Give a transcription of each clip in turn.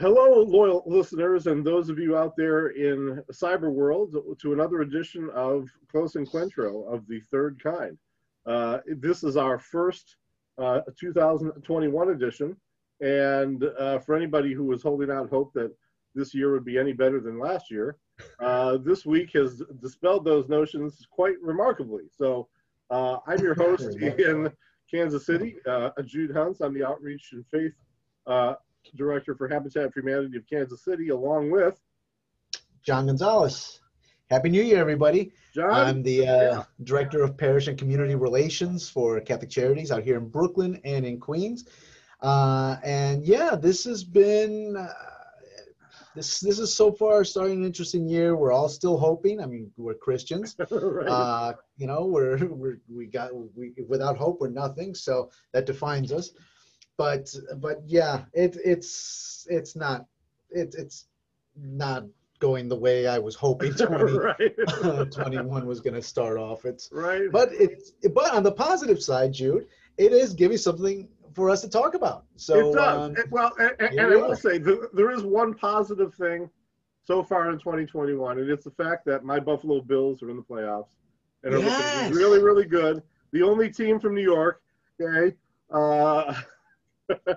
Hello, loyal listeners, and those of you out there in cyber world, to another edition of Close Encuentro of the third kind. Uh, this is our first uh, 2021 edition, and uh, for anybody who was holding out hope that this year would be any better than last year, uh, this week has dispelled those notions quite remarkably. So, uh, I'm your host in Kansas City, uh, Jude Hunts. I'm the Outreach and Faith Director for Habitat for Humanity of Kansas City, along with John Gonzalez. Happy New Year, everybody. John. I'm the uh, yeah. Director of Parish and Community Relations for Catholic Charities out here in Brooklyn and in Queens. Uh, and yeah, this has been. Uh, this this is so far starting an interesting year. We're all still hoping. I mean, we're Christians. right. uh, you know, we're, we're we got we without hope we're nothing. So that defines us but but yeah, it it's it's not it, it's not going the way I was hoping 20, right. 21 was going to start off. It's right. But it's but on the positive side, Jude, it is giving something for us to talk about. So it does. Um, it, well, and, and I will say there is one positive thing so far in 2021, and it's the fact that my Buffalo Bills are in the playoffs and are yes. looking really, really good. The only team from New York, okay. Uh,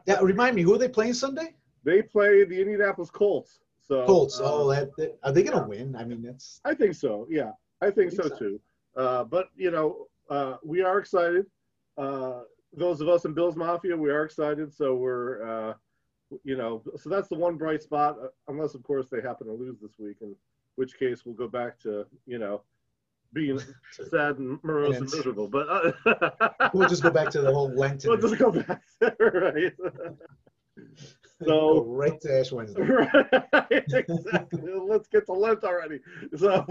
yeah, remind me, who are they playing Sunday? They play the Indianapolis Colts. So Colts. Uh, oh, that, that, are they going to yeah. win? I mean, that's. I think so. Yeah, I think, I think so, so, too. Uh, but you know, uh, we are excited. Uh, those of us in Bills Mafia, we are excited. So we're, uh, you know, so that's the one bright spot. Uh, unless, of course, they happen to lose this week, in which case we'll go back to you know being sad and morose and, and miserable. But uh, we'll just go back to the whole Lenten. We'll just go back, right? So go right to Ash Wednesday. Right, exactly. Let's get to Lent already. So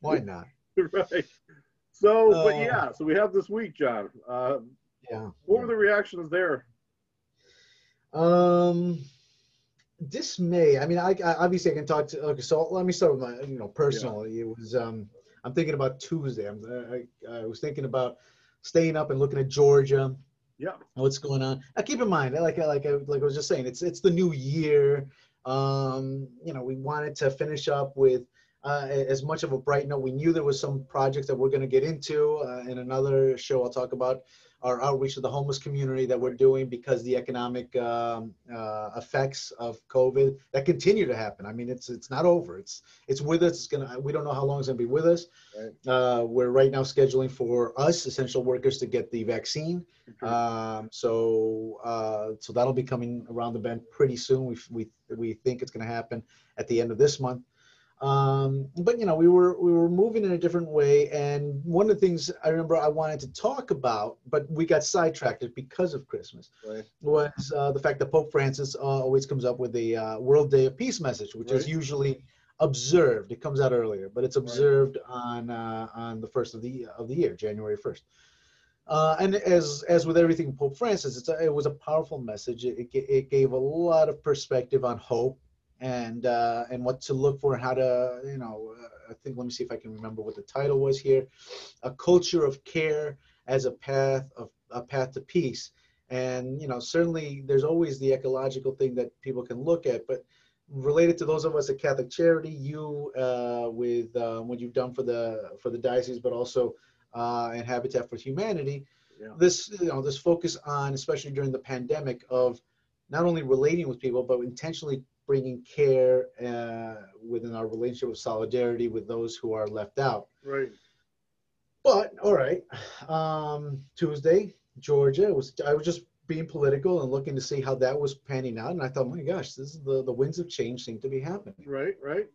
why not? Right. So, uh, but yeah, so we have this week, John. Uh, yeah. What were the reactions there? Um dismay. I mean, I, I, obviously I can talk to. Okay, so let me start with my, you know, personally. Yeah. It was. um I'm thinking about Tuesday. I'm. I, I was thinking about staying up and looking at Georgia. Yeah. What's going on? Now, keep in mind, like like I, like I was just saying, it's it's the new year. Um, you know, we wanted to finish up with uh, as much of a bright note. We knew there was some projects that we're going to get into uh, in another show. I'll talk about our outreach to the homeless community that we're doing because the economic um, uh, effects of COVID that continue to happen. I mean, it's it's not over. It's it's with us. It's gonna. We don't know how long it's gonna be with us. Right. Uh, we're right now scheduling for us essential workers to get the vaccine. Um, so uh, so that'll be coming around the bend pretty soon. We we we think it's gonna happen at the end of this month. Um, but you know, we were we were moving in a different way, and one of the things I remember I wanted to talk about, but we got sidetracked because of Christmas, right. was uh, the fact that Pope Francis uh, always comes up with the uh, World Day of Peace message, which right. is usually observed. It comes out earlier, but it's observed right. on uh, on the first of the of the year, January first. Uh, and as as with everything Pope Francis, a, it was a powerful message. It, it gave a lot of perspective on hope and uh, and what to look for and how to you know uh, I think let me see if I can remember what the title was here, a culture of care as a path of a path to peace, and you know certainly there's always the ecological thing that people can look at, but related to those of us at Catholic Charity, you uh, with uh, what you've done for the for the diocese, but also uh, and Habitat for Humanity, yeah. this you know this focus on especially during the pandemic of not only relating with people but intentionally bringing care uh, within our relationship of solidarity with those who are left out. Right. But all right, um, Tuesday, Georgia was. I was just being political and looking to see how that was panning out, and I thought, my gosh, this is the the winds of change seem to be happening. Right. Right.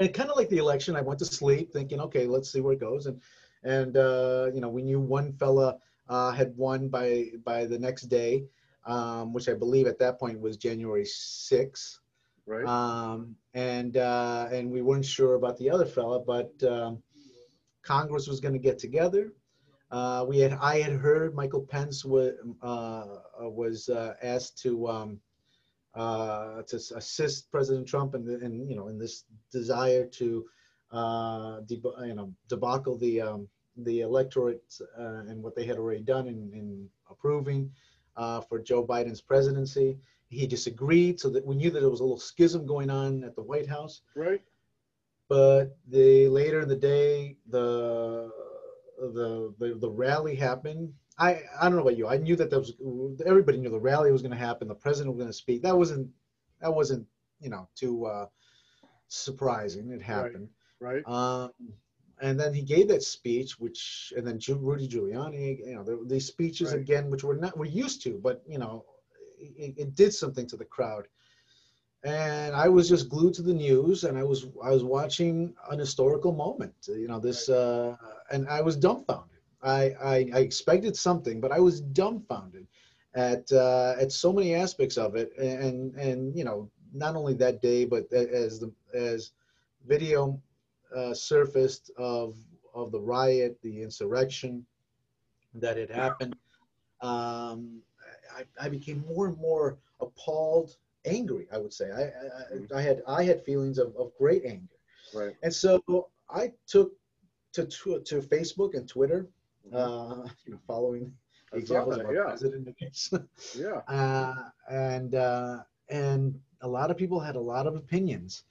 And kind of like the election, I went to sleep thinking, okay, let's see where it goes, and and uh, you know, we knew one fella uh, had won by by the next day, um, which I believe at that point was January 6th. Right. Um, and uh, and we weren't sure about the other fella, but um, Congress was going to get together. Uh, we had I had heard Michael Pence was uh, was uh, asked to um, uh, to assist President Trump in, the, in you know in this desire to uh, deb- you know debacle the um, the electorate and what they had already done in, in approving uh, for Joe Biden's presidency. He disagreed, so that we knew that there was a little schism going on at the White House. Right. But the later in the day, the the the, the rally happened. I I don't know about you. I knew that there was everybody knew the rally was going to happen. The president was going to speak. That wasn't that wasn't you know too uh, surprising. It happened. Right. Um, and then he gave that speech, which, and then Rudy Giuliani, you know, the, these speeches Right. again, which we're not, we're used to, but you know, it, it did something to the crowd. And I was just glued to the news, and I was, I was watching an historical moment. You know, this, uh, and I was dumbfounded. I, I, I expected something, but I was dumbfounded at, uh, at so many aspects of it, and, and you know, not only that day, but as the, as video uh, surfaced of of the riot, the insurrection that had happened, um, I, I became more and more appalled, angry. I would say I I, I had I had feelings of, of great anger, Right. and so I took to to, to Facebook and Twitter, uh, you know, following the examples of our yeah. president. Yeah. uh, and uh, and a lot of people had a lot of opinions.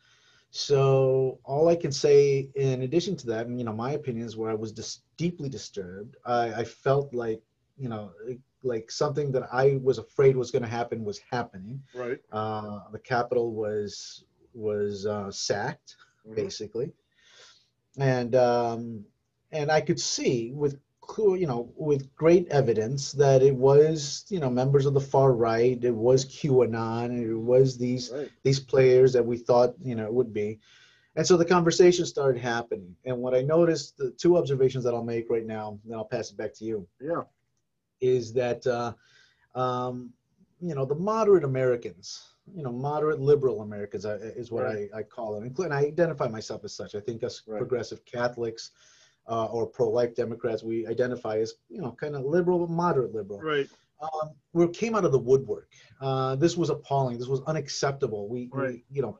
So all I can say, in addition to that, and you know, my opinions where I was just deeply disturbed. I, I felt like you know, like something that I was afraid was going to happen was happening. Right. Uh, the Capitol was was uh, sacked Mhm. basically, and um, and I could see with clear- you know with great evidence that it was you know members of the far right, it was QAnon, it was these Right. these players that we thought you know it would be, and so the conversation started happening. And what I noticed, the two observations that I'll make right now, then I'll pass it back to you Yeah. Is that uh, um, you know the moderate Americans, you know moderate liberal Americans uh, is what Right. I, I call them, and I identify myself as such. I think us Right. progressive Catholics uh, or pro-life Democrats, we identify as you know kind of liberal, but moderate liberal. Right. Um, we came out of the woodwork. Uh, this was appalling. This was unacceptable. We, we you know,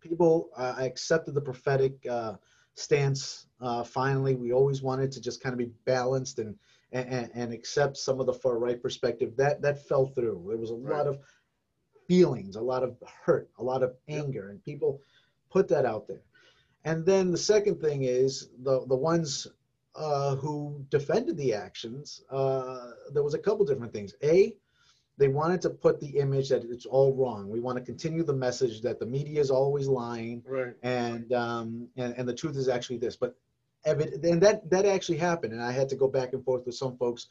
people uh, accepted the prophetic uh, stance. Uh, finally, we always wanted to just kind of be balanced and, and and accept some of the far right perspective. That that fell through. There was a Right. lot of feelings, a lot of hurt, a lot of anger, and people put that out there. And then the second thing is the the ones uh, who defended the actions. Uh, there was a couple different things. A, they wanted to put the image that it's all wrong. We want to continue the message that the media is always lying, Right. and um, and, and the truth is actually this. But and that that actually happened, and I had to go back and forth with some folks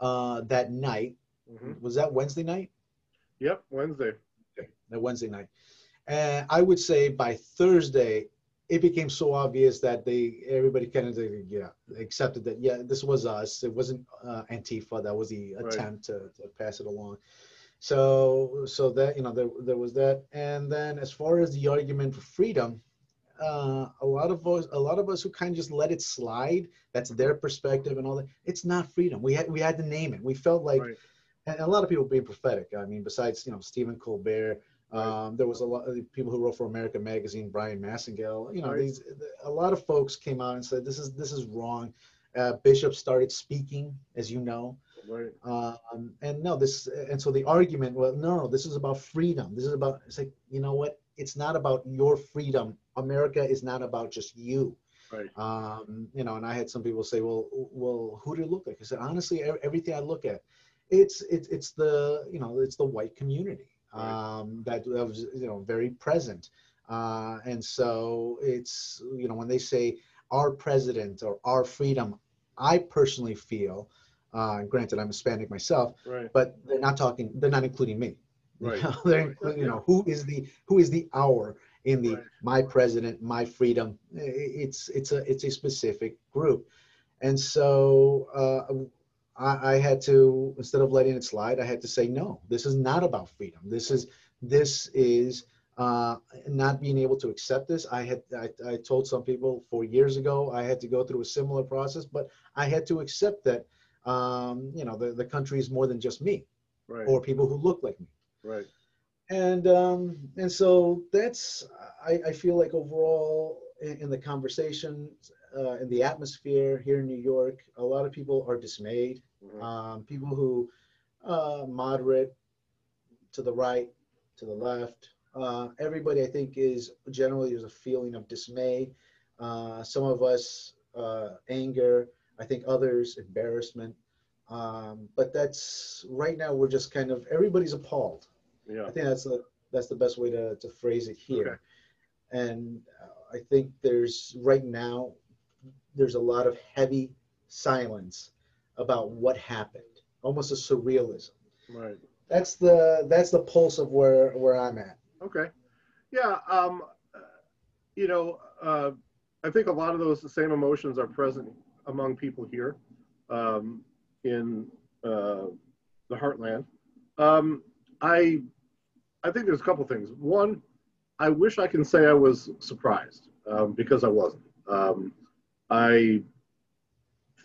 uh, that night. hmm Was that Wednesday night? Yep. Wednesday. that Wednesday night. And I would say by Thursday, it became so obvious that they everybody kind of yeah accepted that yeah this was us. It wasn't uh, Antifa. That was the Right. attempt to, to pass it along. So so that you know there there was that. And then as far as the argument for freedom, uh, a lot of us a lot of us who kind of just let it slide. That's their perspective and all that. It's not freedom. We had we had to name it. We felt like Right. and a lot of people being prophetic. I mean, besides you know Stephen Colbert, Right. um, there was a lot of people who wrote for America Magazine, Bryan Massingale. You know, Right. these a lot of folks came out and said this is this is wrong. Uh, Bishop started speaking, as you know, Right. um, and no, this and so the argument, well, no, no, this is about freedom. This is about it's like you know what? It's not about your freedom. America is not about just you. Right. Um, you know, and I had some people say, well, well, who do you look like? I said, honestly, everything I look at, it's it's it's the you know it's the white community Right. um, that, that was you know very present, uh, and so it's you know when they say our president or our freedom, I personally feel, uh, granted I'm Hispanic myself, Right. but they're not talking, they're not including me. You know, they're you know, who is the who is the our in the my president, my freedom. It's it's a it's a specific group, and so uh, I, I had to instead of letting it slide, I had to say no. This is not about freedom. This is this is uh, not being able to accept this. I had I, I told some people four years ago I had to go through a similar process, but I had to accept that um, you know the, the country is more than just me Right. or people who look like me Right. And um, and so that's I, I feel like overall in, in the conversation uh, in the atmosphere here in New York, a lot of people are dismayed. Mhm. Um, people who uh, moderate, to the right, to the left. Uh, everybody, I think, is generally there's a feeling of dismay. Uh, some of us uh, anger. I think others embarrassment. Um, but that's right now we're just kind of everybody's appalled. Yeah. I think that's the that's the best way to, to phrase it here. Okay. And uh, I think there's right now there's a lot of heavy silence about what happened, almost a surrealism. Right. That's the that's the pulse of where where I'm at. Okay. Yeah. Um, you know, uh, I think a lot of those same emotions are present among people here um, in uh, the heartland. Um, I I think there's a couple things. One, I wish I can say I was surprised um, because I wasn't. Um, I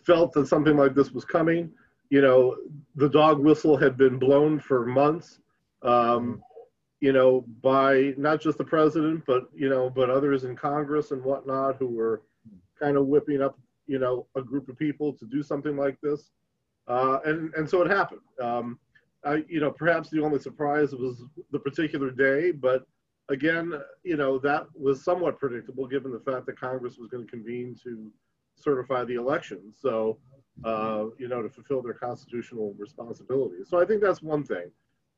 felt that something like this was coming. You know, the dog whistle had been blown for months. Um, you know, by not just the president, but you know, but others in Congress and whatnot who were kind of whipping up, you know, a group of people to do something like this, uh, and and so it happened. Um, I, you know, perhaps the only surprise was the particular day, but again, you know, that was somewhat predictable given the fact that Congress was going to convene to certify the election. So, uh, you know, to fulfill their constitutional responsibilities. So I think that's one thing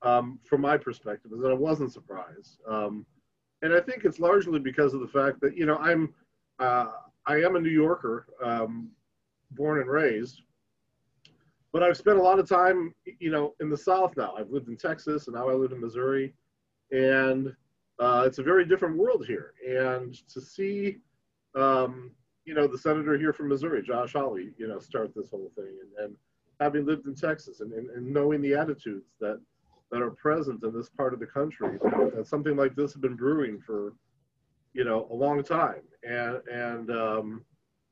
um, from my perspective is that I wasn't surprised. Um, and I think it's largely because of the fact that, you know, I'm, uh, I am a New Yorker, um, born and raised, but I've spent a lot of time, you know, in the South now. I've lived in Texas and now I live in Missouri. And uh, it's a very different world here. And to see, um, you know, the senator here from Missouri, Josh Hawley, you know, start this whole thing and, and having lived in Texas and, and, and knowing the attitudes that, that are present in this part of the country, that something like this has been brewing for, you know, a long time. And, and um,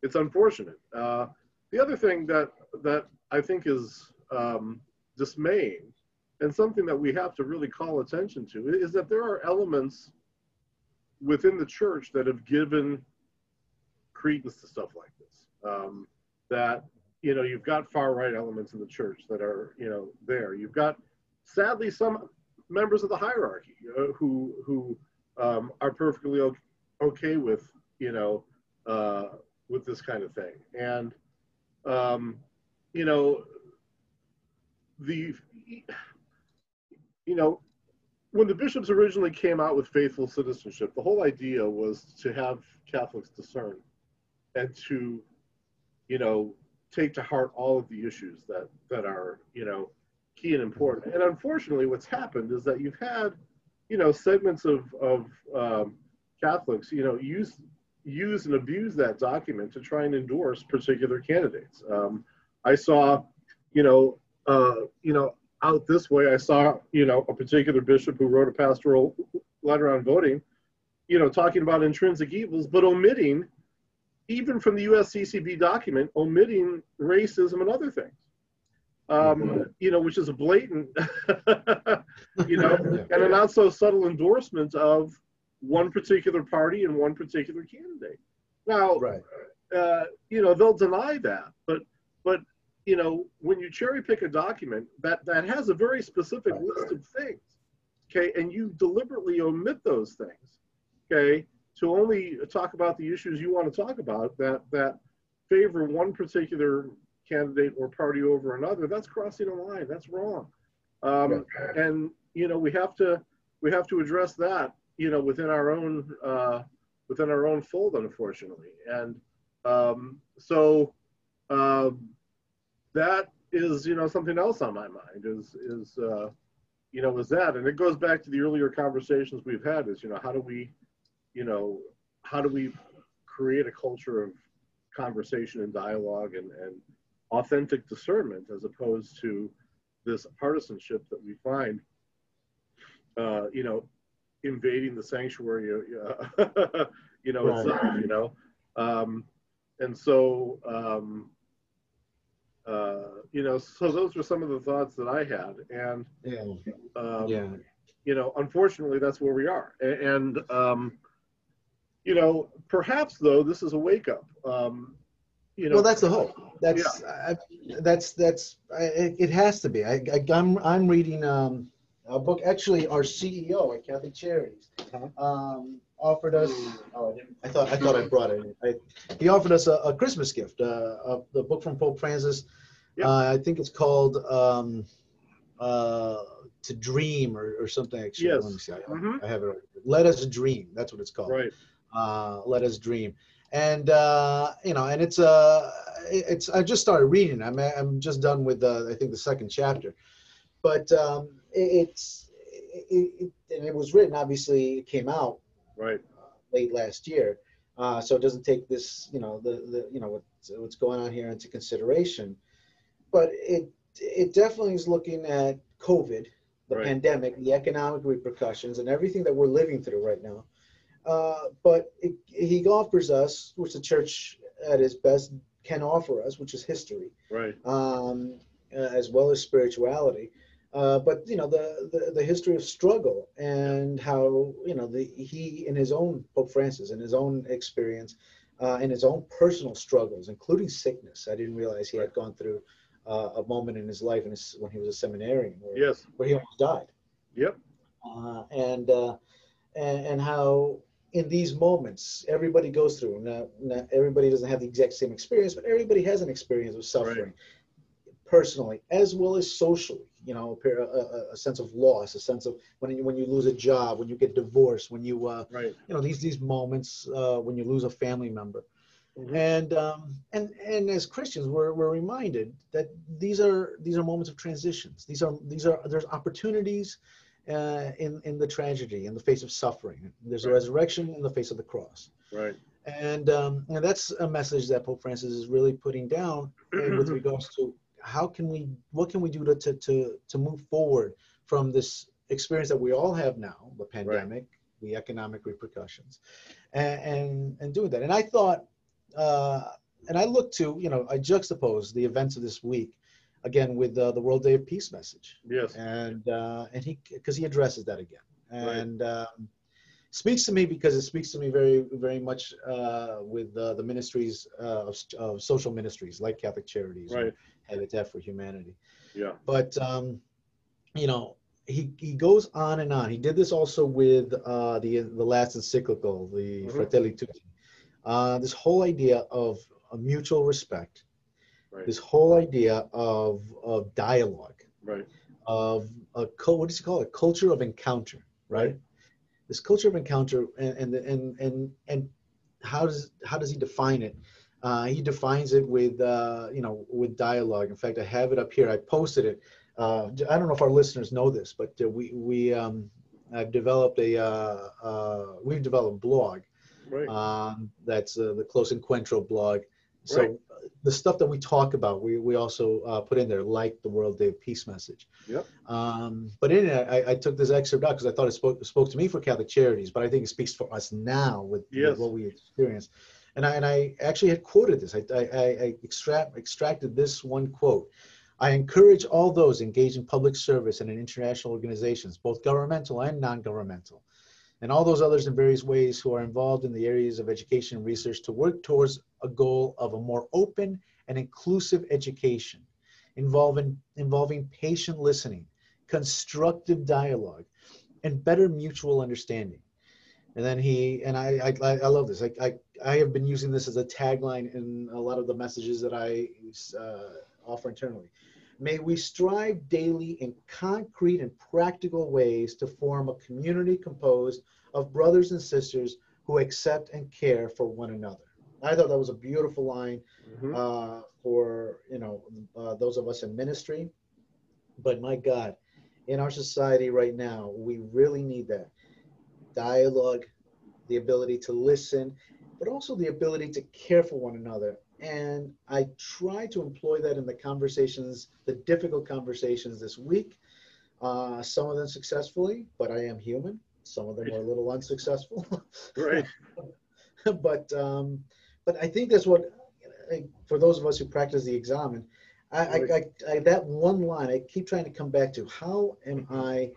it's unfortunate. Uh, the other thing that, that I think is um, dismaying and something that we have to really call attention to is that there are elements within the church that have given credence to stuff like this. Um, that you know you've got far right elements in the church that are you know there. You've got sadly some members of the hierarchy uh, who who um, are perfectly okay, with you know uh, with this kind of thing and um, you know the you know when the bishops originally came out with faithful citizenship the whole idea was to have catholics discern and to you know take to heart all of the issues that that are you know key and important. And unfortunately what's happened is that you've had you know segments of of um, catholics you know use use and abuse that document to try and endorse particular candidates. Um, i saw you know uh, you know out this way i saw you know a particular bishop who wrote a pastoral letter on voting you know talking about intrinsic evils but omitting even from the USCCB document, omitting racism and other things. Um, you know, which is a blatant, you know, and a not so subtle endorsement of one particular party and one particular candidate. Now, Right. uh, you know, they'll deny that, but but you know, when you cherry pick a document that that has a very specific list of things, okay, and you deliberately omit those things, okay, to only talk about the issues you want to talk about that that favor one particular candidate or party over another, that's crossing a line. That's wrong. Um, and you know, we have to we have to address that, you know, within our own uh, within our own fold, unfortunately. And um, so um, that is, you know, something else on my mind is is uh, you know, is that, and it goes back to the earlier conversations we've had. Is you know, how do we, you know, how do we create a culture of conversation and dialogue and, and authentic discernment as opposed to this partisanship that we find, uh, you know, invading the sanctuary, uh, you know, Right. itself, you know. Um, and so, um, you know, so those were some of the thoughts that I had. And, Yeah. um, Yeah. you know, unfortunately, that's where we are. And, um, you know, perhaps though, this is a wake up. Um, you know, well, that's the hope. That's I, that's that's I, it, has to be. I, I I'm I'm reading um a book. Actually, our CEO at Catholic Charities Uh-huh. um offered us. Oh, I, didn't, I thought I thought I brought it. I, he offered us a, a Christmas gift. Uh, of the book from Pope Francis. Yeah. Uh, I think it's called um uh to dream or, or something. Actually, Yes. let me see. I, Mhm. I have it. right. Let us dream. That's what it's called right. uh, let us dream and uh, you know and it's uh it's i just started reading i'm, I'm just done with uh, i think the second chapter but um, it, it's it, it, and it was written obviously it came out Right. late last year uh, so it doesn't take this you know the, the you know what's, what's going on here into consideration but it it definitely is looking at covid the Right. pandemic the economic repercussions and everything that we're living through right now uh, but it, he offers us which the church at its best can offer us which is history Right. um, uh, as well as spirituality. Uh, but you know the, the the history of struggle and how you know the he in his own Pope Francis in his own experience, uh, in his own personal struggles, including sickness. I didn't realize he had gone through uh, a moment in his life in his, when he was a seminarian where, Yes. where he almost died Yep. uh, and, uh, and and how in these moments everybody goes through. Now, now, everybody doesn't have the exact same experience, but everybody has an experience of suffering, personally as well as socially. You know, a, a, a- a sense of loss, a sense of when you, when you lose a job, when you get divorced, when you uh, Right. you know these these moments uh, when you lose a family member Mhm. and um, and and as Christians, we're, we're reminded that these are these are moments of transitions. These are these are there's opportunities uh, in in the tragedy, in the face of suffering. There's a resurrection in the face of the cross, Right. and um, and that's a message that Pope Francis is really putting down uh, with regards to how can we what can we do to to to, to move forward from this experience that we all have now, the pandemic, the economic repercussions, and, and and doing that. And I thought uh, and I look to, you know, I juxtapose the events of this week again with uh, the World Day of Peace message, Yes. and uh, and he because he addresses that again, Right. and um, speaks to me because it speaks to me very very much uh, with uh, the ministries uh, of, of social ministries like Catholic Charities, Right. Habitat for Humanity, Yeah. but um, you know. He, he goes on and on. He did this also with uh, the the last encyclical, the Mhm. Fratelli Tutti uh, this whole idea of a mutual respect, Right. this whole idea of, of dialogue, Right. of a what does he call it? Culture of encounter, right? Right. This culture of encounter, and and and and, and how does how does he define it? Uh, he defines it with uh, you know with dialogue. In fact, I have it up here. I posted it. Uh, I don't know if our listeners know this, but uh, we we um, I've developed a uh, uh, we've developed a blog Right. um, that's uh, the Close Encuentro blog. So Right. the stuff that we talk about, we, we also uh, put in there, like the World Day of Peace message. Yep. Um, but in it, I, I took this excerpt out because I thought it spoke, spoke to me for Catholic Charities, but I think it speaks for us now with, with what we experience. And I, and I actually had quoted this. I, I, I extract, extracted this one quote. I encourage all those engaged in public service and in international organizations, both governmental and non-governmental, and all those others in various ways who are involved in the areas of education and research to work towards a goal of a more open and inclusive education involving, involving patient listening, constructive dialogue, and better mutual understanding. And then he, and I, I, I love this. I, I, I have been using this as a tagline in a lot of the messages that I uh, offer internally. May we strive daily in concrete and practical ways to form a community composed of brothers and sisters who accept and care for one another. I thought that was a beautiful line Mhm. uh, for you know uh, those of us in ministry. But my God, in our society right now, we really need that dialogue, the ability to listen, but also the ability to care for one another. And I try to employ that in the conversations, the difficult conversations this week. Uh, some of them successfully, but I am human. Some of them are a little unsuccessful. Right. but um, but I think that's what I- for those of us who practice the examen, I, I, I, I that one line I keep trying to come back to. How am I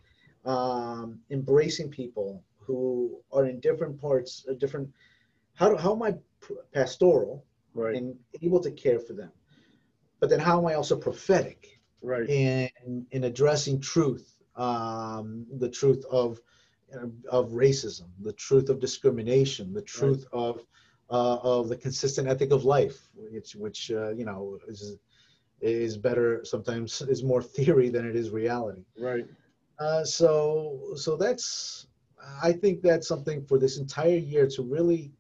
um, embracing people who are in different parts, uh, different? How do, how am I pastoral Right. and able to care for them. But then how am I also prophetic Right. in in addressing truth, um, the truth of of racism, the truth of discrimination, the truth of uh, of the consistent ethic of life, which which uh, you know is is better sometimes is more theory than it is reality. Right. Uh, so so that's I think that's something for this entire year to really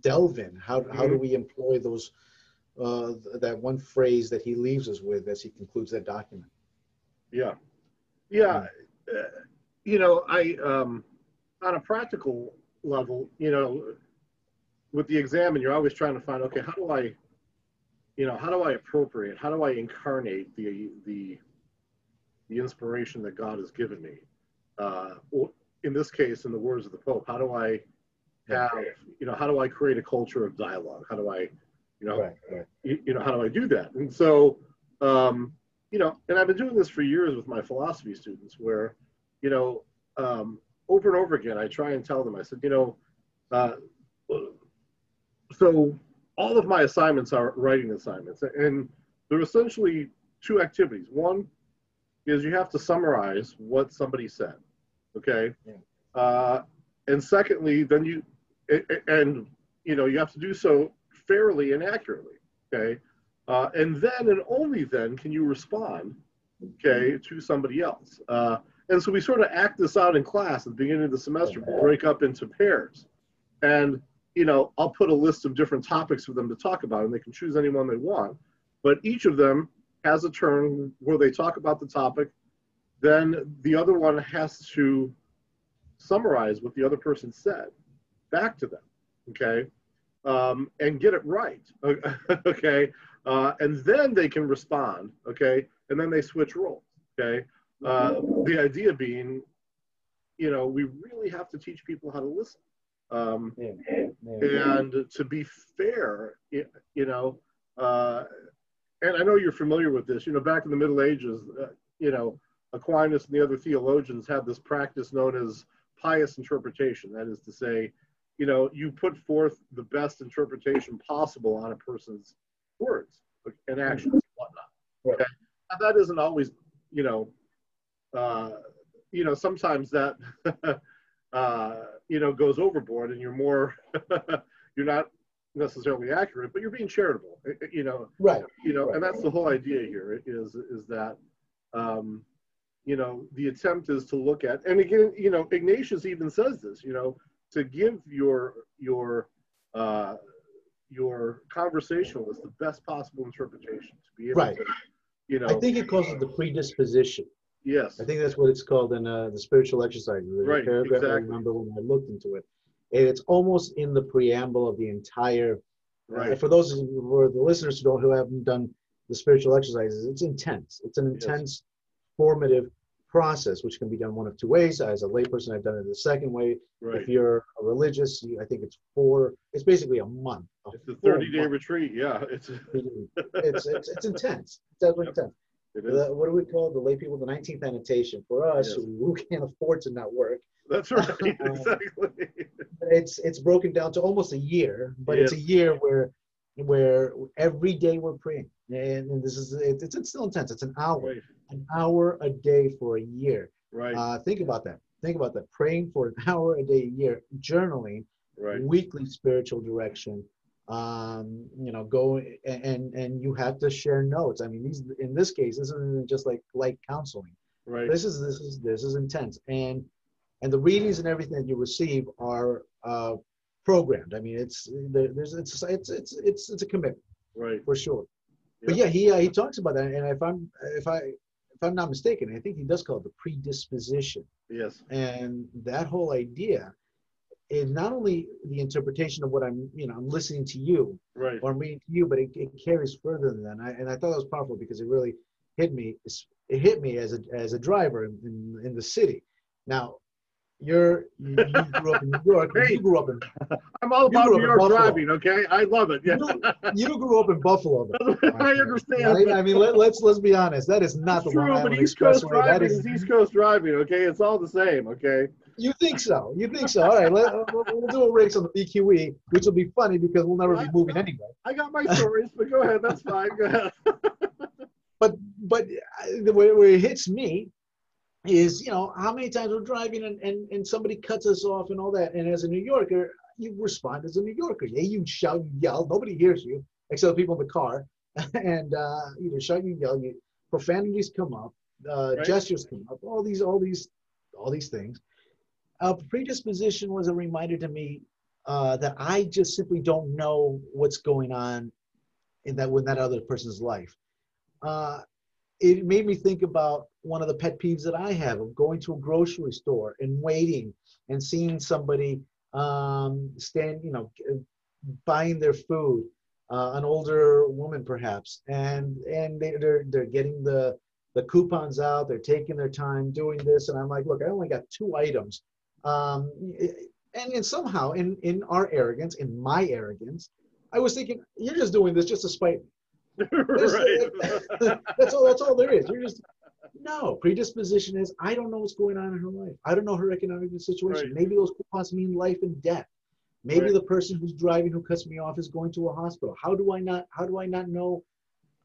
delve in. How how do we employ those uh, that one phrase that he leaves us with as he concludes that document? Yeah. Yeah. Uh, you know, I um, on a practical level, you know, with the examen, you're always trying to find, okay, how do I, you know, how do I appropriate, how do I incarnate the the the inspiration that God has given me? Uh, or in this case, in the words of the Pope, how do I have, you know, how do I create a culture of dialogue? How do I, you know, Right, right. you, you know, how do I do that? And so, um, you know, and I've been doing this for years with my philosophy students where, you know, um, over and over again, I try and tell them, I said, you know, uh, so all of my assignments are writing assignments, and they're essentially two activities. One is you have to summarize what somebody said, okay? Yeah. Uh, and secondly, then you, and you know, you have to do so fairly and accurately, okay? Uh, and then and only then can you respond, okay, to somebody else. Uh, and so we sort of act this out in class at the beginning of the semester. We break up into pairs, and you know, I'll put a list of different topics for them to talk about, and they can choose any one they want. But each of them has a turn where they talk about the topic. Then the other one has to summarize what the other person said back to them, okay, um, and get it right, okay, uh, and then they can respond, okay, and then they switch roles, okay. Uh, the idea being, you know, we really have to teach people how to listen. Um, and to be fair, you know, uh, and I know you're familiar with this. You know, back in the Middle Ages, uh, you know, Aquinas and the other theologians had this practice known as pious interpretation. That is to say, you know, you put forth the best interpretation possible on a person's words and actions and whatnot. Okay, that isn't always, you know, uh, you know, sometimes that. uh, you know, goes overboard and you're more, you're not necessarily accurate, but you're being charitable, eh, eh, you know, Right. you know, and that's the whole idea here is, is that, um, you know, the attempt is to look at, and again, you know, Ignatius even says this, you know, to give your, your, uh, your conversationalist the best possible interpretation to be able Right. to, you know, I think it calls it the predisposition. yes, I think that's what it's called in uh, the spiritual exercises. There's a Right, paragraph I remember when I looked into it. And it's almost in the preamble of the entire. uh, right, for those of you- for the listeners who don't who haven't done the spiritual exercises, it's intense. It's an Yes. Formative process, which can be done one of two ways. As a layperson, I've done it the second way. right. If you're a religious, you, I think it's four. It's basically a month. a It's a 30 day month. retreat, yeah, it's, It's, it's, it's intense. It's definitely Yep. intense. it is. The, what do we call the lay people? The 19th annotation. For us, Yes. who, can't afford to not work, That's right, Um, exactly. it's it's broken down to almost a year, but it's a year where where every day we're praying, and, and this is it, it's, it's still intense. It's an hour, Right, an hour a day for a year. right, Uh, think about that. Think about that. Praying for an hour a day a year, journaling, right, weekly spiritual direction. Um, you know, go and, and and you have to share notes. I mean, these in this case, this isn't just like like counseling. right, This is this is this is intense, and and the readings and everything that you receive are uh, programmed. I mean, it's there's it's it's it's it's it's a commitment right. for sure. But yeah, he uh, he talks about that, and if I'm if I if I'm not mistaken, I think he does call it the predisposition, Yes, and that whole idea is not only the interpretation of what I'm you know I'm listening to you right, or I'm reading to you, but it, it carries further than that. And I, and I thought that was powerful because it really hit me. It hit me as a as a driver in, in, in the city. Now, you're you, you grew up in New York. Hey. You grew up in I'm all about New York driving, okay? I love it, yeah. you grew up in Buffalo. Though. I understand. I, I mean, let, let's let's be honest. That is not It's the true, but East Coast driving is is East Coast driving, okay? It's all the same, okay? You think so? You think so? All right, let, we'll, we'll do a race on the BQE, which will be funny because we'll never be moving anyway. I got my stories, but go ahead. That's fine. Go ahead. but but the way where it hits me is you know how many times we're driving and, and and somebody cuts us off and all that. And as a new yorker you respond as a new yorker. Yeah you shout you yell. Nobody hears you except the people in the car. And uh either shout you yell you profanities come up uh Right. gestures come up all these all these all these things. Uh predisposition was a reminder to me uh that i just simply don't know what's going on in that in that other person's life. Uh it made me think about one of the pet peeves that I have of going to a grocery store and waiting and seeing somebody um, stand, you know, buying their food, uh, an older woman perhaps, and and they, they're they're getting the the coupons out, they're taking their time doing this, and I'm like, look, I only got two items, um, and and somehow in in our arrogance, in my arrogance, I was thinking, you're just doing this just to spite me. Right. that's all. That's all there is. You're just no predisposition is I don't know what's going on in her life. I don't know her economic situation. Right. Maybe those coupons mean life and death. Maybe Right. the person who's driving who cuts me off is going to a hospital. How do I not? How do I not know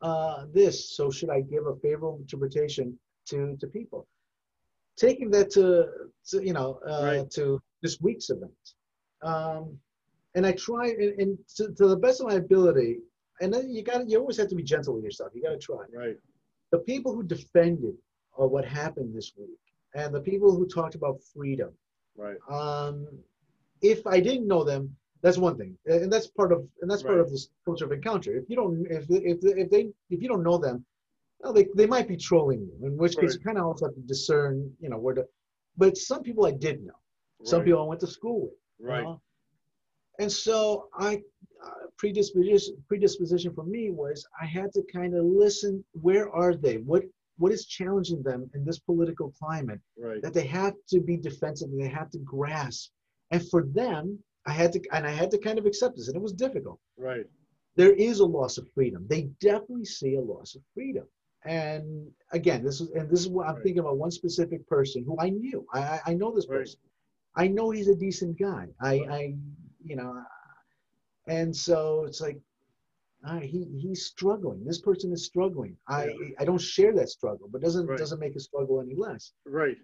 uh, this? So should I give a favorable interpretation to to people? Taking that to, to you know uh, Right. to this week's event, um, and I try and, and to, to the best of my ability. And then you got you always have to be gentle with yourself. You got to try right. the people who defended uh, what happened this week and the people who talked about freedom Right. um, if i didn't know them that's one thing and that's part of and that's part of this culture of encounter if you don't if if, if they if you don't know them well, they, they might be trolling you in which case you kind of also have to discern you know where to but some people i did know some right. people i went to school with you Right. know? And so I predisposition predisposition for me was I had to kind of listen. Where are they? What what is challenging them in this political climate Right. that they have to be defensive and they have to grasp? And for them, I had to and I had to kind of accept this, and it was difficult. Right. There is a loss of freedom. They definitely see a loss of freedom. And again, this is and this is what I'm Right. thinking about one specific person who I knew. I I, know this Right. person. I know he's a decent guy. I I you know, and so it's like, all right, he he's struggling. This person is struggling. I I don't share that struggle, but doesn't Right. doesn't make his struggle any less. Right.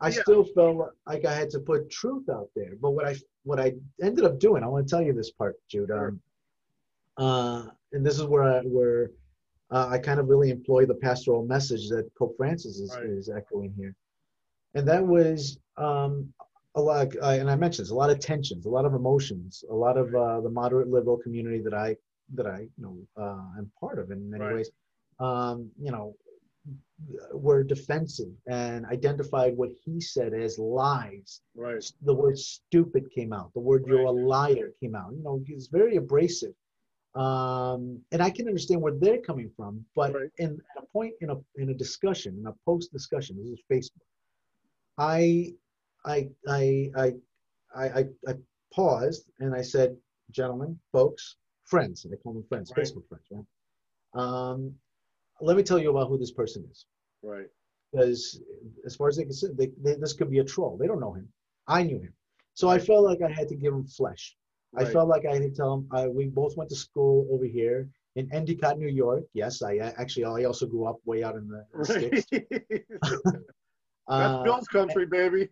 I Yeah. still felt like I had to put truth out there. But what I what I ended up doing, I want to tell you this part, Jude. Sure. Um, uh, and this is where I, where uh, I kind of really employ the pastoral message that Pope Francis is, Right. is echoing here, and that was um, a lot. Uh, and I mentioned this, a lot of tensions, a lot of emotions, a lot of uh, the moderate liberal community that I that I you know uh, am part of in many Right. ways. Um, you know, were defensive and identified what he said as lies. Right. The word stupid came out. The word you're a liar came out. You know, he's very abrasive. Um, and I can understand where they're coming from, but Right. in at a point in a in a discussion, in a post discussion, this is Facebook. I I I I I I, paused and I said, gentlemen, folks, friends, and I call them friends, Right. Facebook friends, right? Um, let me tell you about who this person is Right. because as far as they can see, they, they, this could be a troll. They don't know him. I knew him. So I felt like I had to give him flesh. I felt like I had to tell him, uh, we both went to school over here in Endicott, New York. Yes, I I- actually, I also grew up way out in the, in the Right. sticks. That's Uh, Bill's country, baby.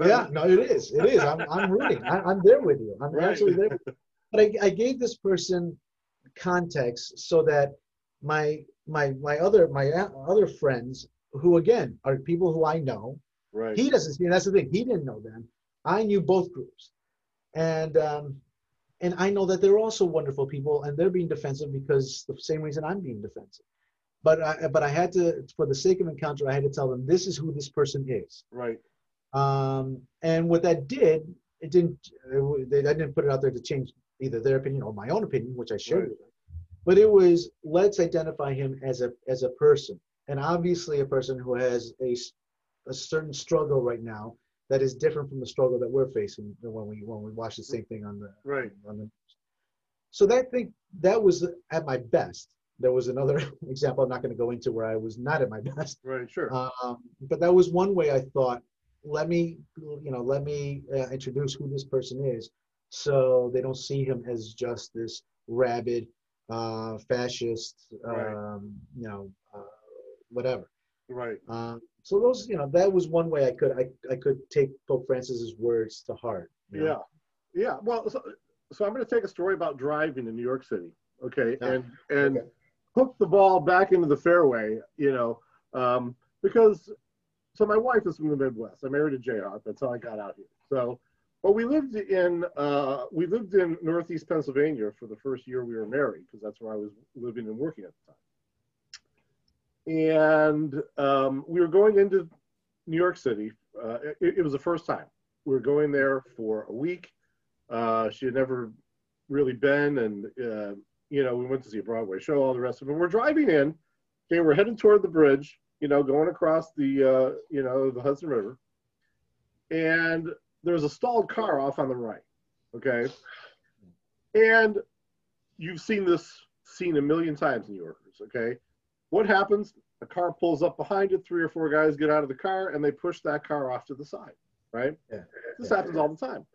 Yeah, no, it is. It is. I'm, I'm rooting. I, I'm there with you. I'm Right. absolutely there. But I, I gave this person context so that my my my other my other friends, who again are people who I know, Right. he doesn't see. That's the thing. He didn't know them. I knew both groups, and um, and I know that they're also wonderful people, and they're being defensive because the same reason I'm being defensive. But I but I had to, for the sake of encounter, I had to tell them this is who this person is. Right. Um, and what that did, it didn't. It, they, I didn't put it out there to change either their opinion or my own opinion, which I shared Right. with them. But it was let's identify him as a as a person, and obviously a person who has a a certain struggle right now that is different from the struggle that we're facing when we when we watch the same thing on the Right. on the. So that thing that was at my best. There was another example I'm not going to go into where I was not at my best. Right. Sure. Um, but that was one way I thought let me, you know, let me uh, introduce who this person is, so they don't see him as just this rabid, uh, fascist, Right. um, you know, uh, whatever. Right. Um, so those, you know, that was one way I could I, I could take Pope Francis's words to heart. you know? Yeah. Yeah. Well, so, so I'm going to take a story about driving in New York City. Okay. And, and Okay. hook the ball back into the fairway, you know, um, because so my wife is from the Midwest. I married a Jayhawk. That's how I got out here. So, but we lived in uh, we lived in Northeast Pennsylvania for the first year we were married because that's where I was living and working at the time. And um, we were going into New York City. Uh, it, it was the first time we were going there for a week. Uh, she had never really been, and uh, you know, we went to see a Broadway show, all the rest of it. We're driving in. Okay, we're headed toward the bridge. You know, going across the uh, you know the Hudson River, and there's a stalled car off on the right. Okay, and you've seen this scene a million times, in New Yorkers. Okay, what happens? A car pulls up behind it. Three or four guys get out of the car, and they push that car off to the side. Right. Yeah. This Yeah. happens all the time.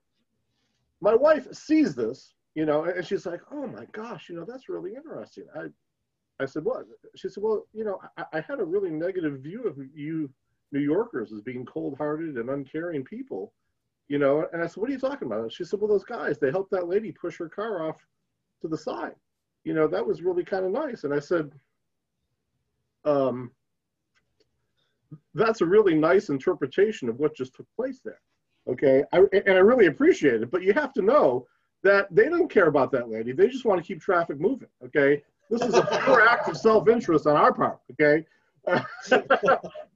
My wife sees this, you know, and she's like, "Oh my gosh, you know, that's really interesting." I, I said, "What?" She said, "Well, you know, I, I had a really negative view of you New Yorkers as being cold-hearted and uncaring people, you know." And I said, "What are you talking about?" She said, "Well, those guys, they helped that lady push her car off to the side. You know, that was really kind of nice." And I said, um, "That's a really nice interpretation of what just took place there." Okay, I, and I really appreciate it, but you have to know that they don't care about that lady. They just want to keep traffic moving. Okay, this is a pure act of self-interest on our part. Okay,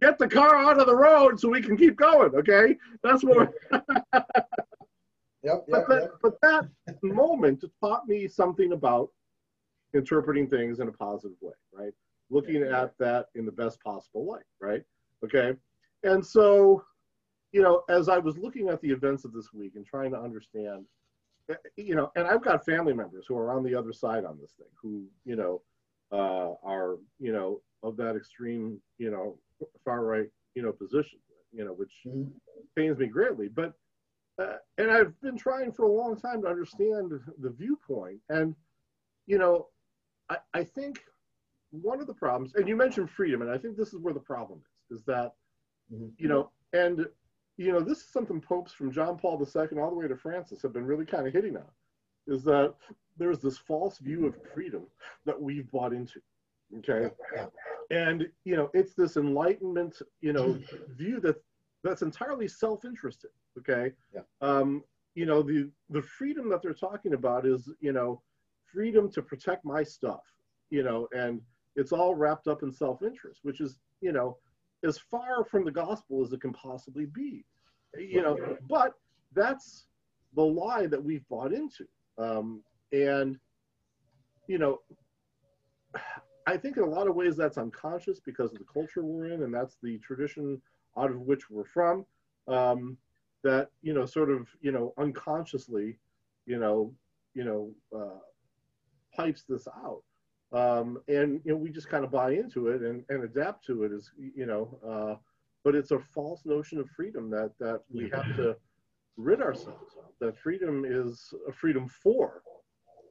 get the car out of the road so we can keep going. Okay, that's what. Yep. But that, but that moment taught me something about interpreting things in a positive way, right? Looking Yeah. at that in the best possible light, right? Okay. And so, you know, as I was looking at the events of this week and trying to understand, you know, and I've got family members who are on the other side on this thing, who, you know, uh, are, you know, of that extreme, you know, far right, you know, position, you know, which Mhm. pains me greatly. But uh, and I've been trying for a long time to understand the viewpoint. And you know, I, I think one of the problems, and you mentioned freedom, and I think this is where the problem is, is that Mhm. you know, and you know, this is something popes from John Paul II all the way to Francis have been really kind of hitting on, is that there's this false view of freedom that we've bought into. Okay and you know it's this enlightenment you know view that that's entirely self-interested okay Yeah. um you know the the freedom that they're talking about is you know freedom to protect my stuff you know and it's all wrapped up in self-interest which is you know as far from the gospel as it can possibly be you know but that's the lie that we've bought into um and you know I think in a lot of ways that's unconscious because of the culture we're in, and that's the tradition out of which we're from. Um, that you know, sort of, you know, unconsciously, you know, you know, uh, pipes this out, um, and you know, we just kind of buy into it and, and adapt to it as you know. Uh, but it's a false notion of freedom that that we have to rid ourselves of. That freedom is a freedom for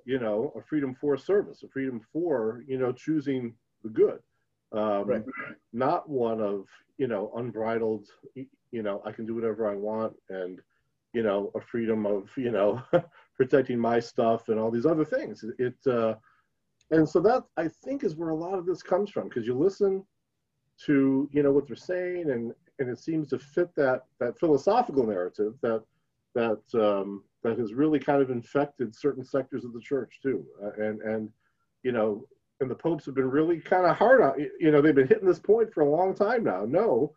you know, a freedom for service, a freedom for, you know, choosing the good. Um, Right. Not one of, you know, unbridled, you know, I can do whatever I want and, you know, a freedom of, you know, protecting my stuff and all these other things. It, uh, and so that I think is where a lot of this comes from because you listen to, you know, what they're saying and, and it seems to fit that, that philosophical narrative that, that, um, that has really kind of infected certain sectors of the church too. Uh, and, and, you know, and the popes have been really kind of hard on, you know, they've been hitting this point for a long time now. No,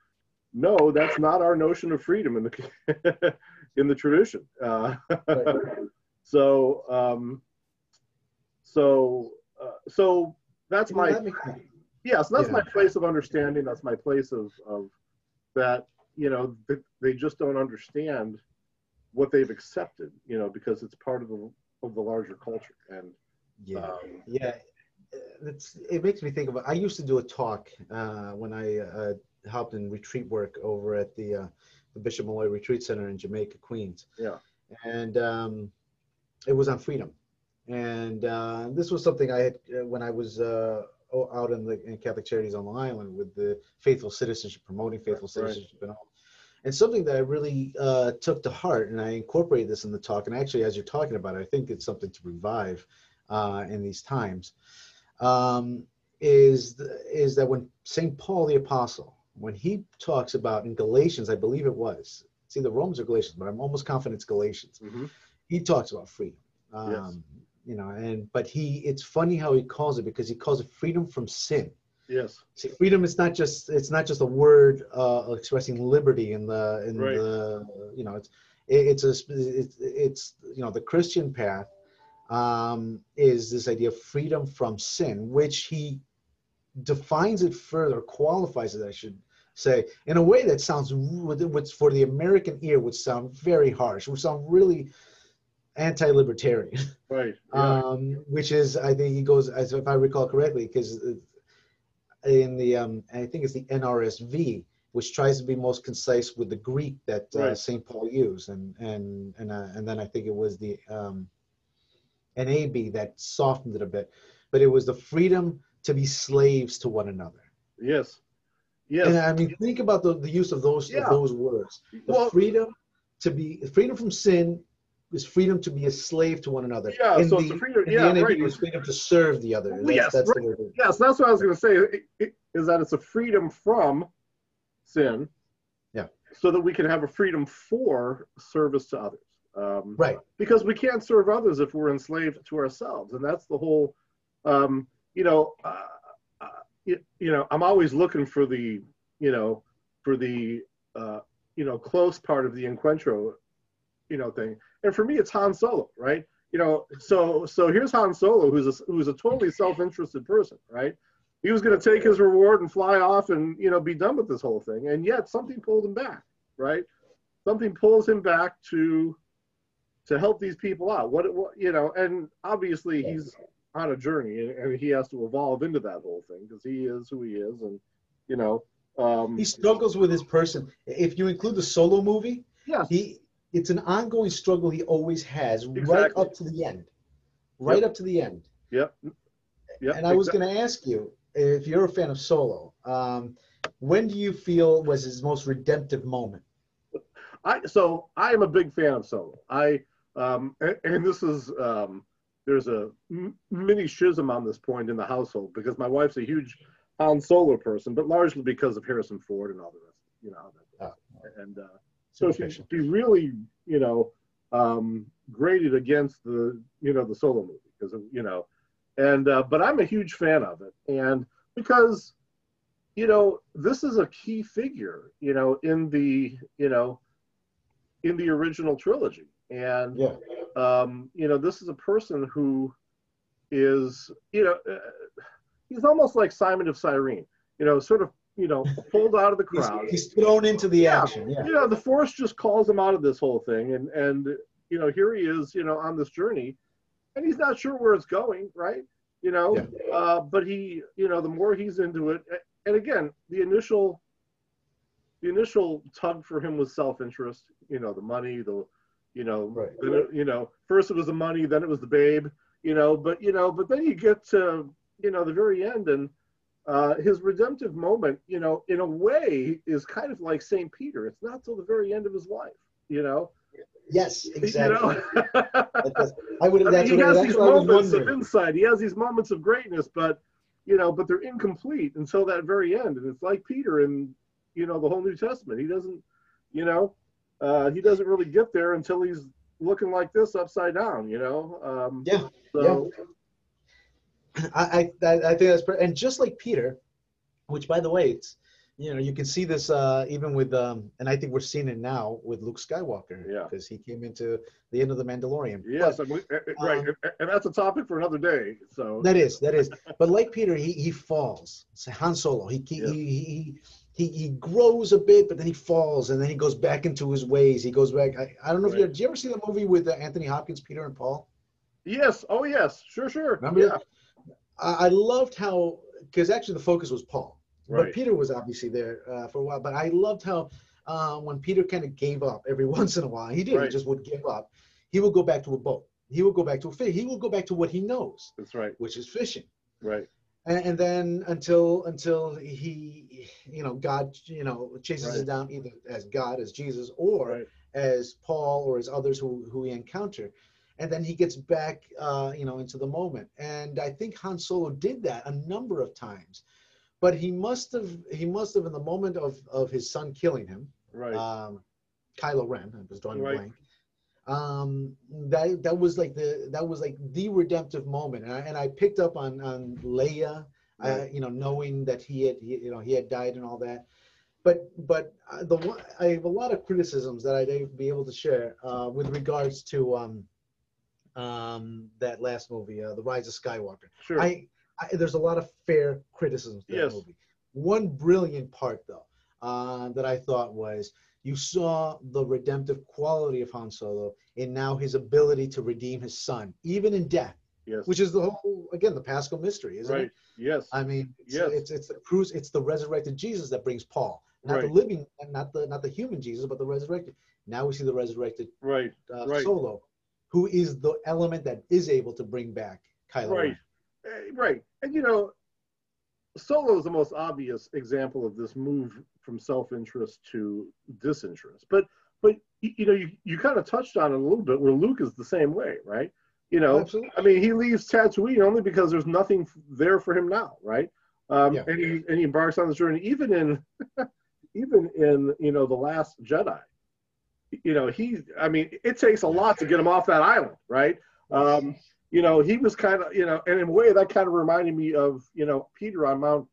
no, that's not our notion of freedom in the, in the tradition. Uh, so, um, so, uh, so that's my, That makes sense. yes, that's Yeah. my place of understanding. That's my place of, of that, you know, th- they just don't understand what they've accepted, you know, because it's part of the, of the larger culture. And, Yeah. um, Yeah, it's, it makes me think of. I used to do a talk uh, when I uh, helped in retreat work over at the uh, the Bishop Molloy Retreat Center in Jamaica, Queens. Yeah. And um, it was on freedom. And uh, this was something I had uh, when I was uh, out in the in Catholic Charities on Long Island with the faithful citizenship, promoting faithful Right. citizenship and all. And something that I really uh, took to heart, and I incorporated this in the talk. And actually, as you're talking about it, I think it's something to revive uh, in these times. Um, is the, is that when Saint Paul the Apostle, when he talks about in Galatians, I believe it was, it's either Romans or Galatians, but I'm almost confident it's Galatians. Mhm. He talks about freedom. Um, Yes. You know, and but he, it's funny how he calls it because he calls it freedom from sin. Yes. See, freedom is not just it's not just a word uh, expressing liberty in the in Right. the you know it's it, it's a it's, it's you know the Christian path um, is this idea of freedom from sin, which he defines it further, qualifies it, I should say, in a way that sounds which for the American ear would sound very harsh, would sound really anti-libertarian Right. Yeah. um, which is I think he goes as if I recall correctly because in the um, I think it's the NRSV which tries to be most concise with the Greek that uh, Right. Saint Paul used and and and uh, and then I think it was the um, NAB that softened it a bit but it was the freedom to be slaves to one another yes. Yes. and I mean think about the, the use of those Yeah. of those words the well, freedom to be freedom from sin is freedom to be a slave to one another. Yeah, In so the, it's a freedom- in yeah, the right. it's freedom to serve the other. That's, Yes, that's right. Yes, that's what I was going to say. Is that it's a freedom from sin. Yeah. So that we can have a freedom for service to others. Um, Right. Because we can't serve others if we're enslaved to ourselves, and that's the whole. Um, you know, uh, uh, you, you know, I'm always looking for the, you know, for the, uh, you know, close part of the encuentro, you know, thing. And for me, it's Han Solo, right? You know, so so here's Han Solo, who's a, who's a totally self-interested person, right? He was going to take his reward and fly off and you know be done with this whole thing, and yet something pulled him back, right? Something pulls him back to to help these people out. What, what you know, and obviously he's on a journey, and, and he has to evolve into that whole thing because he is who he is, and you know, um, He struggles with his person. If you include the solo movie, yeah, he it's an ongoing struggle he always has right up to the end. Right up to the end. yep, yep. and I was exactly. going to ask you if you're a fan of Solo. Um, when do you feel was his most redemptive moment? I so I am a big fan of Solo. I um and, and this is um there's a m- mini schism on this point in the household because my wife's a huge Han Solo person, but largely because of Harrison Ford and all the rest, you know. that goes. And uh, so she, Fiction. she really, you know, um, graded against the, you know, the Solo movie because you know, and uh, but I'm a huge fan of it, and because, you know, this is a key figure, you know, in the, you know, in the original trilogy, and Yeah. um, you know, this is a person who is, you know, uh, he's almost like Simon of Cyrene, you know, sort of, you know, pulled out of the crowd. he's thrown into the Yeah. action. Yeah. You know, the force just calls him out of this whole thing, and and you know, here he is, you know, on this journey, and he's not sure where it's going, right? You know, Yeah. uh, but he, you know, the more he's into it, and again, the initial, the initial tug for him was self-interest. You know, the money, the, you know, Right. it- you know, first it was the money, then it was the babe, you know, but you know, but then you get to, you know, the very end, and uh, his redemptive moment, you know, in a way, is kind of like Saint Peter. It's not till the very end of his life, you know. Yes, You exactly. know? I would. I mean, he I- has these what I was moments of insight. He has these moments of greatness, but you know, but they're incomplete until that very end. And it's like Peter in you know the whole New Testament. He doesn't, you know, uh, he doesn't really get there until he's looking like this upside down. You know. Um, Yeah, So, I, I, I think that's and just like Peter, which by the way, it's you know you can see this uh, even with um, and I think we're seeing it now with Luke Skywalker Yeah. because he came into the end of the Mandalorian. Yes, and we, right, um, and- that's a topic for another day. So That is, that is. But like Peter, he he falls. So Han Solo, he he, Yeah. he he he he grows a bit, but then he falls, and then he goes back into his ways. He goes back. I, I don't know if you did you ever see the movie with uh, Anthony Hopkins, Peter and Paul? yes, oh yes, sure, sure. Remember yeah, that? I, loved how because actually the focus was Paul, but. Peter was obviously there uh, for a while. But I loved how uh, when Peter kind of gave up every once in a while, he did. Right. He just would give up. He would go back to a boat. He would go back to a fish. He would go back to what he knows, That's right. which is fishing. Right. And, and then until until he, you know, God, you know, chases Right. it down either as God, as Jesus, or Right. as Paul or as others who who we encounter. And then he gets back, uh, you know, into the moment. And I think Han Solo did that a number of times, but he must have he must have in the moment of of his son killing him, Right. um, Kylo Ren. I was drawing Right. blank. Um, that that was like the that was like the redemptive moment, and I, and I picked up on on Leia, uh, you know, knowing that he had he, you know he had died and all that. But but uh, the I have a lot of criticisms that I'd be able to share uh, with regards to um, um, that last movie, uh, The Rise of Skywalker. sure. I, I there's a lot of fair criticisms to that Yes. movie. One brilliant part though uh, that I thought was you saw the redemptive quality of Han Solo and now his ability to redeem his son, even in death, yes. which is the whole again the Paschal mystery, isn't right. it? Yes. I mean, it's, Yes. it's it's the cruise, it's the resurrected Jesus that brings Paul, not the living, not the not the human Jesus, but the resurrected. Now we see the resurrected right. uh, Right. Solo, who is the element that is able to bring back Kylo Right. Ren. Eh, Right. And you know, Solo is the most obvious example of this move from self-interest to disinterest. But but you know, you, you kind of touched on it a little bit where Luke is the same way, right? You know, Absolutely. I mean, he leaves Tatooine only because there's nothing there for him now, right? Um, Yeah. and he and he embarks on this journey, even in even in you know the Last Jedi. You know, he. I mean, it takes a lot to get him off that island, right? Um, you know, he was kind of, you know, and in a way that kind of reminded me of, you know, Peter on Mount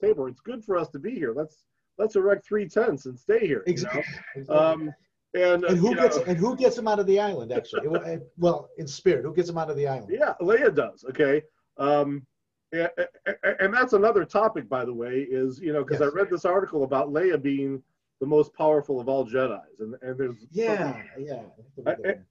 Tabor. It's good for us to be here. Let's let's erect three tents and stay here. you know? Exactly. Um, and and who gets know, and who gets him out of the island? Actually, It well, in spirit, who gets him out of the island? Yeah, Leia does. Okay. Um, and, and that's another topic, by the way, is you know because Yes. I read this article about Leia being the most powerful of all Jedi's, and and there's Yeah, yeah. I- I-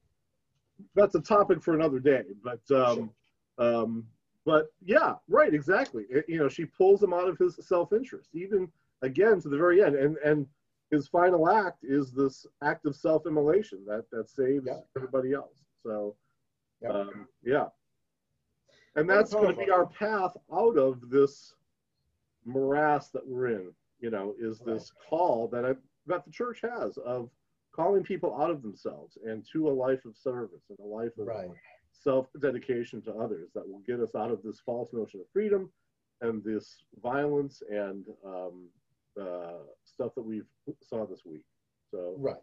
that's a topic for another day. But um, um, but yeah, right, exactly. It- you know, she pulls him out of his self-interest, even again to the very end, and and his final act is this act of self-immolation that that saves Yeah. everybody else. So Yeah. um, yeah, and that's going to be our path out of this morass that we're in. You know, is this call that I, that the church has of calling people out of themselves and to a life of service and a life of Right. self dedication to others that will get us out of this false notion of freedom and this violence and um, uh, stuff that we've saw this week. So Right.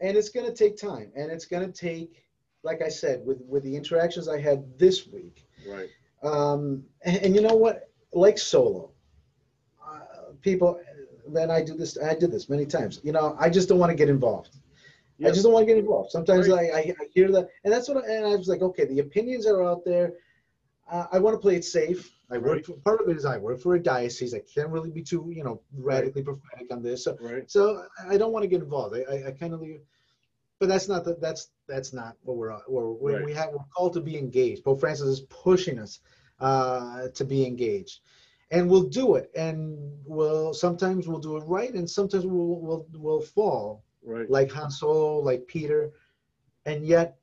And it's going to take time, and it's going to take, like I said, with with the interactions I had this week. right, Um, and, and you know what? Like solo, people. Then I do this. I did this many times. You know, I just don't want to get involved. I just don't want to get involved. Sometimes Right. I, I, I hear that, and that's what. I, and I was like, okay, the opinions that are out there. Uh, I want to play it safe. I work. Right. For, part of it is I work for a diocese. I can't really be too, you know, radically prophetic on this. So, right, so I don't want to get involved. I, I, I kind of leave. But that's not the, that's that's not what we're we're, we Right. we have we're called to be engaged. Pope Francis is pushing us uh, to be engaged, and we'll do it. And we'll sometimes we'll do it right, and sometimes we'll we'll we'll fall right, like Han Solo, like Peter, and yet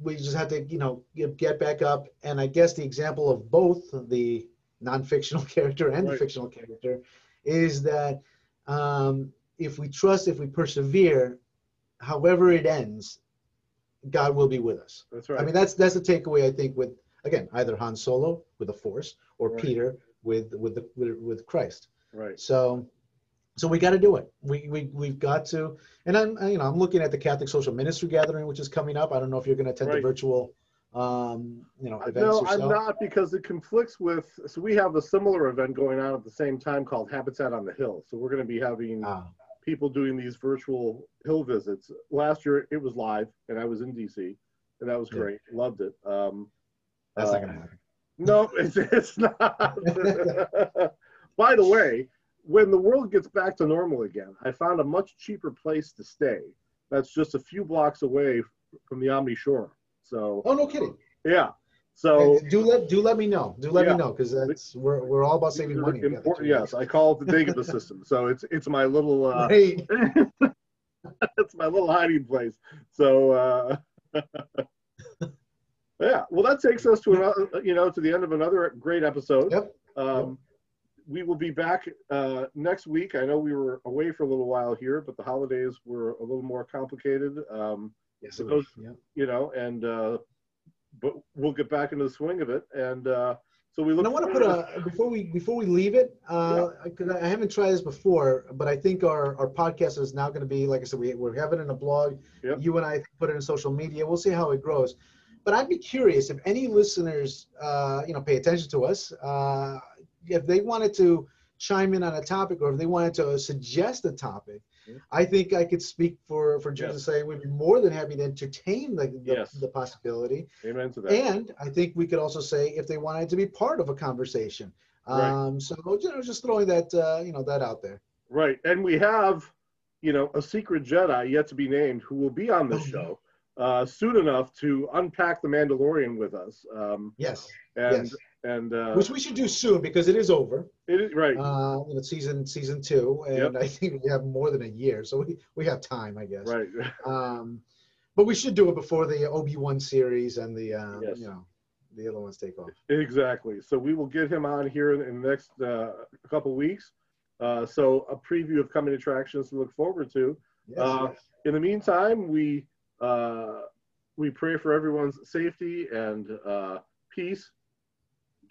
we just have to, you know, get, get back up. And I guess the example of both the non-fictional character and the fictional character is that um, if we trust, if we persevere, however it ends, God will be with us. that's right. I mean, that's that's the takeaway I think with again either Han Solo with the Force or Right. Peter with with the with, with Christ. right, So, so we got to do it. We we we've got to. And I'm you know I'm looking at the Catholic Social Ministry Gathering, which is coming up. I don't know if you're going to attend Right. the virtual, um, you know, events No. I'm not because it conflicts with. So we have a similar event going on at the same time called Habitat on the Hill. So we're going to be having Ah, people doing these virtual hill visits. Last year it was live, and I was in DC, and that was Yeah. great. Loved it. Um, that's uh, not going to happen. No, it's, it's not. By the way, when the world gets back to normal again, I found a much cheaper place to stay. That's just a few blocks away from the Omni Shore. So Oh no, kidding. yeah, So do let do let me know. Do let Yeah. me know because that's we're, we're all about saving money. We've got the Important, two yes, I call it the Dagobah system. So it's it's my little uh, Great. it's my little hiding place. So uh, yeah, well, that takes us to another, you know, to the end of another great episode. Yep. Um, we will be back uh, next week. I know we were away for a little while here, but the holidays were a little more complicated. Um, Yes, will. Yep. you know, and uh, but we'll get back into the swing of it. And uh, so we look. And I want to put a before we before we leave it. Uh, because I haven't tried this before, but I think our our podcast is now going to be like I said. We we're having it in a blog. Yep. You and I put it in social media. We'll see how it grows. But I'd be curious if any listeners, uh, you know, pay attention to us. Uh, if they wanted to chime in on a topic, or if they wanted to suggest a topic, Yeah. I think I could speak for for Jim to say we'd be more than happy to entertain the the, Yes. the possibility. Amen to that. And I think we could also say if they wanted to be part of a conversation. Right. Um, so you know, just throwing that uh, you know that out there. Right. And we have, you know, a secret Jedi yet to be named who will be on this Oh, show uh, soon enough to unpack the Mandalorian with us. Um, Yes. and yes. and uh, Which we should do soon because it is over. it is right. Uh, you know, season season two, and Yep. I think we have more than a year, so we, we have time, I guess. right. Um, but we should do it before the Obi Wan series and the uh, Yes. you know the other ones take off. Exactly. So we will get him on here in, in the next uh, couple weeks. Uh, so a preview of coming attractions to look forward to. Yes, Uh, yes. In the meantime, we uh, we pray for everyone's safety and uh, peace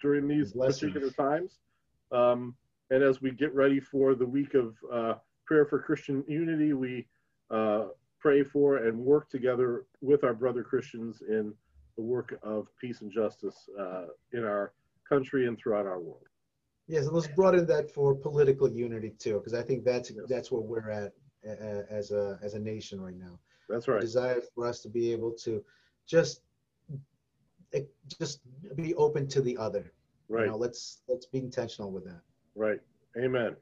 during these Blessings. particular times. Um, and as we get ready for the week of uh, prayer for Christian unity, we uh, pray for and work together with our brother Christians in the work of peace and justice uh, in our country and throughout our world. Yes, and let's broaden that for political unity too, because I think that's Yes. that's where we're at as a as a nation right now. That's right. desire for us to be able to just eh, just be open to the other. You Right. know, let's let's be intentional with that. Right. Amen.